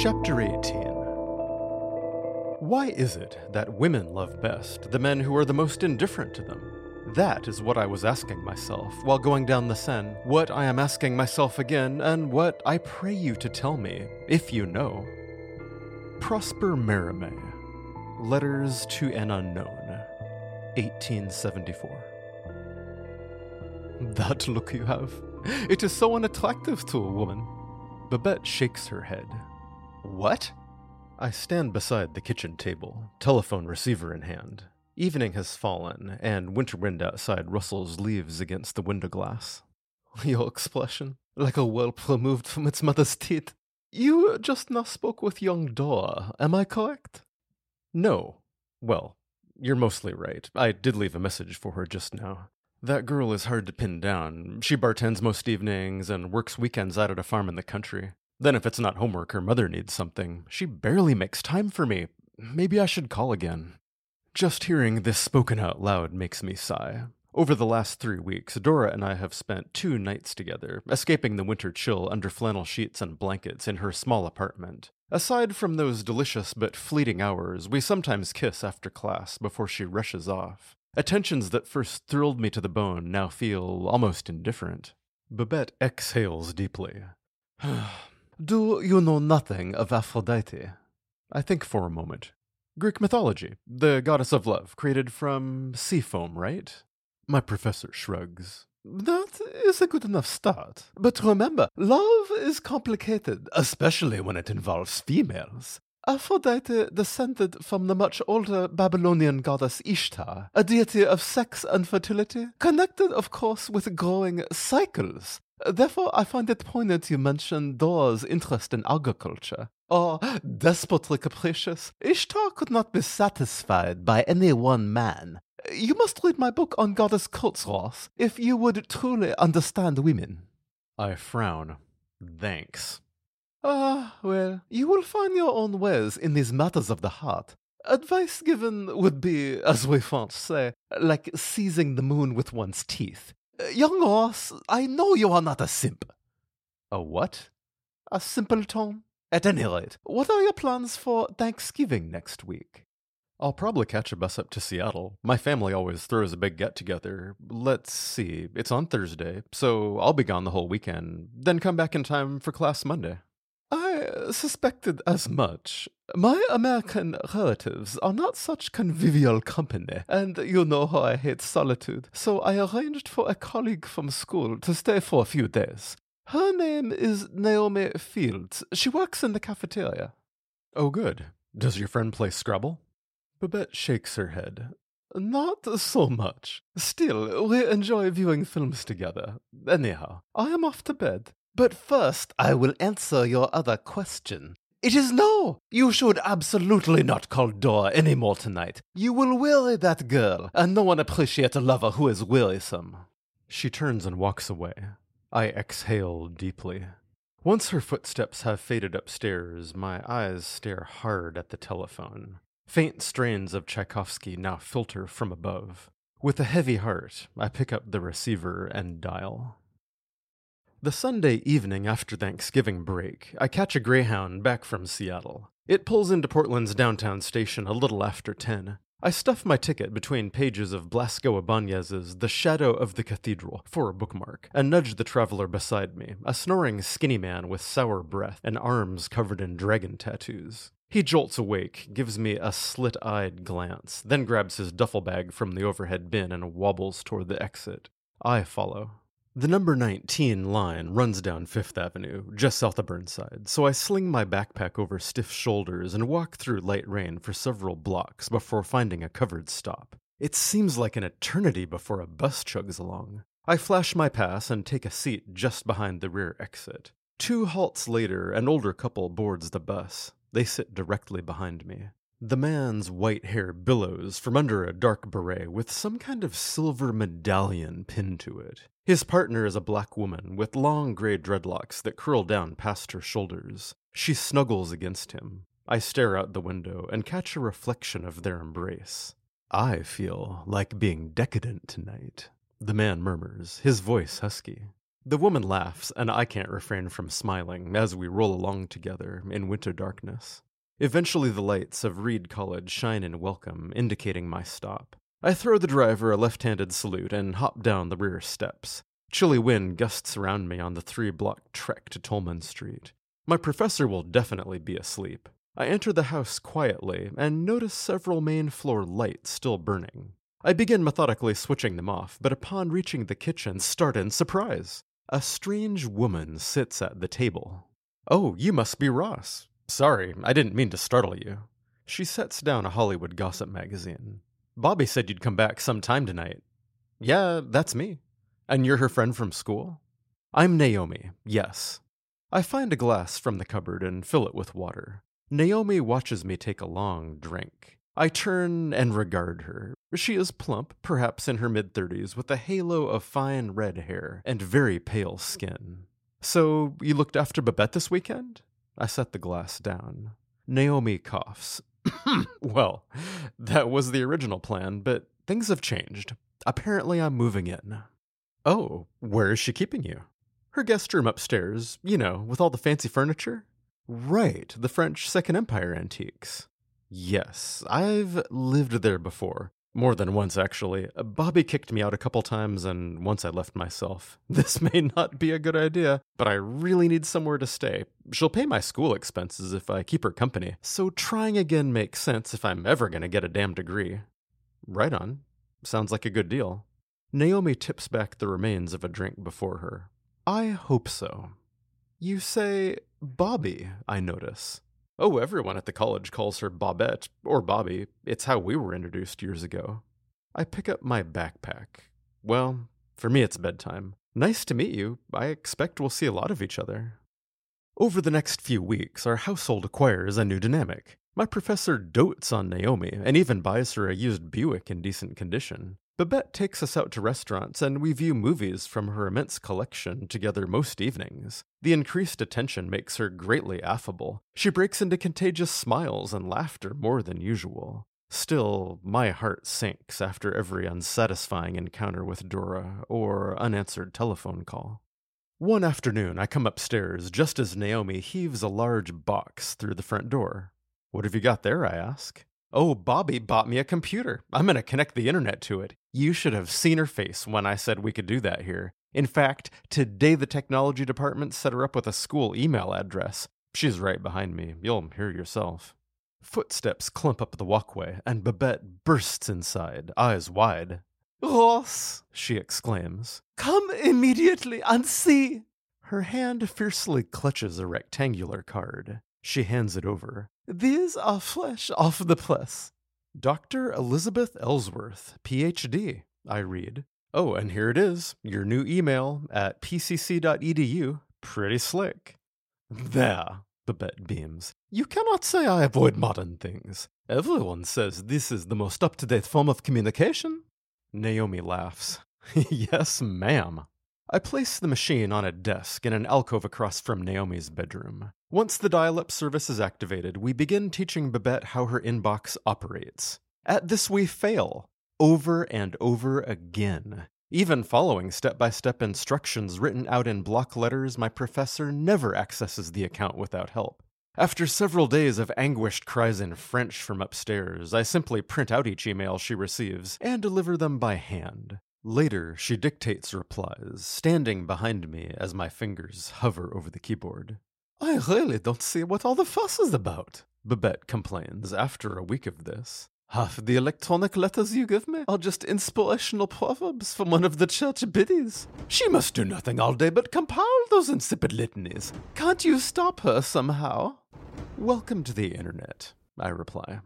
Chapter 18 Why is it that women love best the men who are the most indifferent to them? That is what I was asking myself while going down the Seine, what I am asking myself again, and what I pray you to tell me, if you know. Prosper Mérimée, Letters to an Unknown, 1874. That look you have. It is so unattractive to a woman. Babette shakes her head. What? I stand beside the kitchen table, telephone receiver in hand. Evening has fallen, and winter wind outside rustles leaves against the window glass. Your expression, like a whelp removed from its mother's teat. You just now spoke with young Dora, am I correct? No. Well, you're mostly right. I did leave a message for her just now. That girl is hard to pin down. She bartends most evenings and works weekends out at a farm in the country. Then, if it's not homework, her mother needs something. She barely makes time for me. Maybe I should call again. Just hearing this spoken out loud makes me sigh. Over the last three weeks, Dora and I have spent two nights together, escaping the winter chill under flannel sheets and blankets in her small apartment. Aside from those delicious but fleeting hours, we sometimes kiss after class before she rushes off. Attentions that first thrilled me to the bone now feel almost indifferent. Babette exhales deeply. Do you know nothing of Aphrodite? I think for a moment. Greek mythology, the goddess of love, created from sea foam, right? My professor shrugs. That is a good enough start. But remember, love is complicated, especially when it involves females. Aphrodite descended from the much older Babylonian goddess Ishtar, a deity of sex and fertility, connected, of course, with growing cycles. Therefore, I find it poignant you mention Dora's interest in agriculture. Oh, desperately capricious, Ishtar could not be satisfied by any one man. You must read my book on Goddess Kultros if you would truly understand women. I frown. Thanks. Ah, well, you will find your own ways in these matters of the heart. Advice given would be, as we French say, like seizing the moon with one's teeth. Young Ross, I know you are not a simp. A what? A simpleton? At any rate, what are your plans for Thanksgiving next week? I'll probably catch a bus up to Seattle. My family always throws a big get together. Let's see, it's on Thursday, so I'll be gone the whole weekend, then come back in time for class Monday. Suspected as much. My American relatives are not such convivial company, and you know how I hate solitude, so I arranged for a colleague from school to stay for a few days. Her name is Naomi Fields. She works in the cafeteria. Oh, good. Does your friend play Scrabble? Babette shakes her head. Not so much. Still, we enjoy viewing films together. Anyhow, I am off to bed. But first, I will answer your other question. It is no! You should absolutely not call Dora any more tonight. You will weary that girl, and no one appreciates a lover who is wearisome. She turns and walks away. I exhale deeply. Once her footsteps have faded upstairs, my eyes stare hard at the telephone. Faint strains of Tchaikovsky now filter from above. With a heavy heart, I pick up the receiver and dial. The Sunday evening after Thanksgiving break, I catch a Greyhound back from Seattle. It pulls into Portland's downtown station a little after 10. I stuff my ticket between pages of Blasco Ibanez's The Shadow of the Cathedral for a bookmark, and nudge the traveler beside me, a snoring skinny man with sour breath and arms covered in dragon tattoos. He jolts awake, gives me a slit eyed glance, then grabs his duffel bag from the overhead bin and wobbles toward the exit. I follow. The number 19 line runs down Fifth Avenue, just south of Burnside, so I sling my backpack over stiff shoulders and walk through light rain for several blocks before finding a covered stop. It seems like an eternity before a bus chugs along. I flash my pass and take a seat just behind the rear exit. Two halts later, an older couple boards the bus. They sit directly behind me. The man's white hair billows from under a dark beret with some kind of silver medallion pinned to it. His partner is a black woman with long gray dreadlocks that curl down past her shoulders. She snuggles against him. I stare out the window and catch a reflection of their embrace. I feel like being decadent tonight, the man murmurs, his voice husky. The woman laughs, and I can't refrain from smiling as we roll along together in winter darkness. Eventually, the lights of Reed College shine in welcome, indicating my stop. I throw the driver a left handed salute and hop down the rear steps. Chilly wind gusts around me on the three block trek to Tolman Street. My professor will definitely be asleep. I enter the house quietly and notice several main floor lights still burning. I begin methodically switching them off, but upon reaching the kitchen, start in surprise. A strange woman sits at the table. Oh, you must be Ross. Sorry, I didn't mean to startle you. She sets down a Hollywood gossip magazine. Bobby said you'd come back sometime tonight. Yeah, that's me. And you're her friend from school? I'm Naomi, yes. I find a glass from the cupboard and fill it with water. Naomi watches me take a long drink. I turn and regard her. She is plump, perhaps in her mid thirties, with a halo of fine red hair and very pale skin. So, you looked after Babette this weekend? I set the glass down. Naomi coughs. well, that was the original plan, but things have changed. Apparently, I'm moving in. Oh, where is she keeping you? Her guest room upstairs, you know, with all the fancy furniture. Right, the French Second Empire antiques. Yes, I've lived there before. More than once, actually. Uh, Bobby kicked me out a couple times, and once I left myself. This may not be a good idea, but I really need somewhere to stay. She'll pay my school expenses if I keep her company, so trying again makes sense if I'm ever gonna get a damn degree. Right on. Sounds like a good deal. Naomi tips back the remains of a drink before her. I hope so. You say Bobby, I notice. Oh, everyone at the college calls her Bobette, or Bobby. It's how we were introduced years ago. I pick up my backpack. Well, for me, it's bedtime. Nice to meet you. I expect we'll see a lot of each other. Over the next few weeks, our household acquires a new dynamic. My professor dotes on Naomi and even buys her a used Buick in decent condition. Babette takes us out to restaurants and we view movies from her immense collection together most evenings. The increased attention makes her greatly affable. She breaks into contagious smiles and laughter more than usual. Still, my heart sinks after every unsatisfying encounter with Dora or unanswered telephone call. One afternoon, I come upstairs just as Naomi heaves a large box through the front door. What have you got there? I ask. Oh, Bobby bought me a computer. I'm going to connect the internet to it. You should have seen her face when I said we could do that here. In fact, today the technology department set her up with a school email address. She's right behind me. You'll hear yourself. Footsteps clump up the walkway, and Babette bursts inside, eyes wide. Ross, she exclaims, come immediately and see. Her hand fiercely clutches a rectangular card. She hands it over. These are fresh off the press. Dr. Elizabeth Ellsworth, PhD, I read. Oh, and here it is your new email at pcc.edu. Pretty slick. There, Babette beams. You cannot say I avoid modern things. Everyone says this is the most up to date form of communication. Naomi laughs. yes, ma'am. I place the machine on a desk in an alcove across from Naomi's bedroom. Once the dial up service is activated, we begin teaching Babette how her inbox operates. At this, we fail over and over again. Even following step by step instructions written out in block letters, my professor never accesses the account without help. After several days of anguished cries in French from upstairs, I simply print out each email she receives and deliver them by hand. Later, she dictates replies, standing behind me as my fingers hover over the keyboard. I really don't see what all the fuss is about, Babette complains after a week of this. Half the electronic letters you give me are just inspirational proverbs from one of the church biddies. She must do nothing all day but compile those insipid litanies. Can't you stop her somehow? Welcome to the internet, I reply.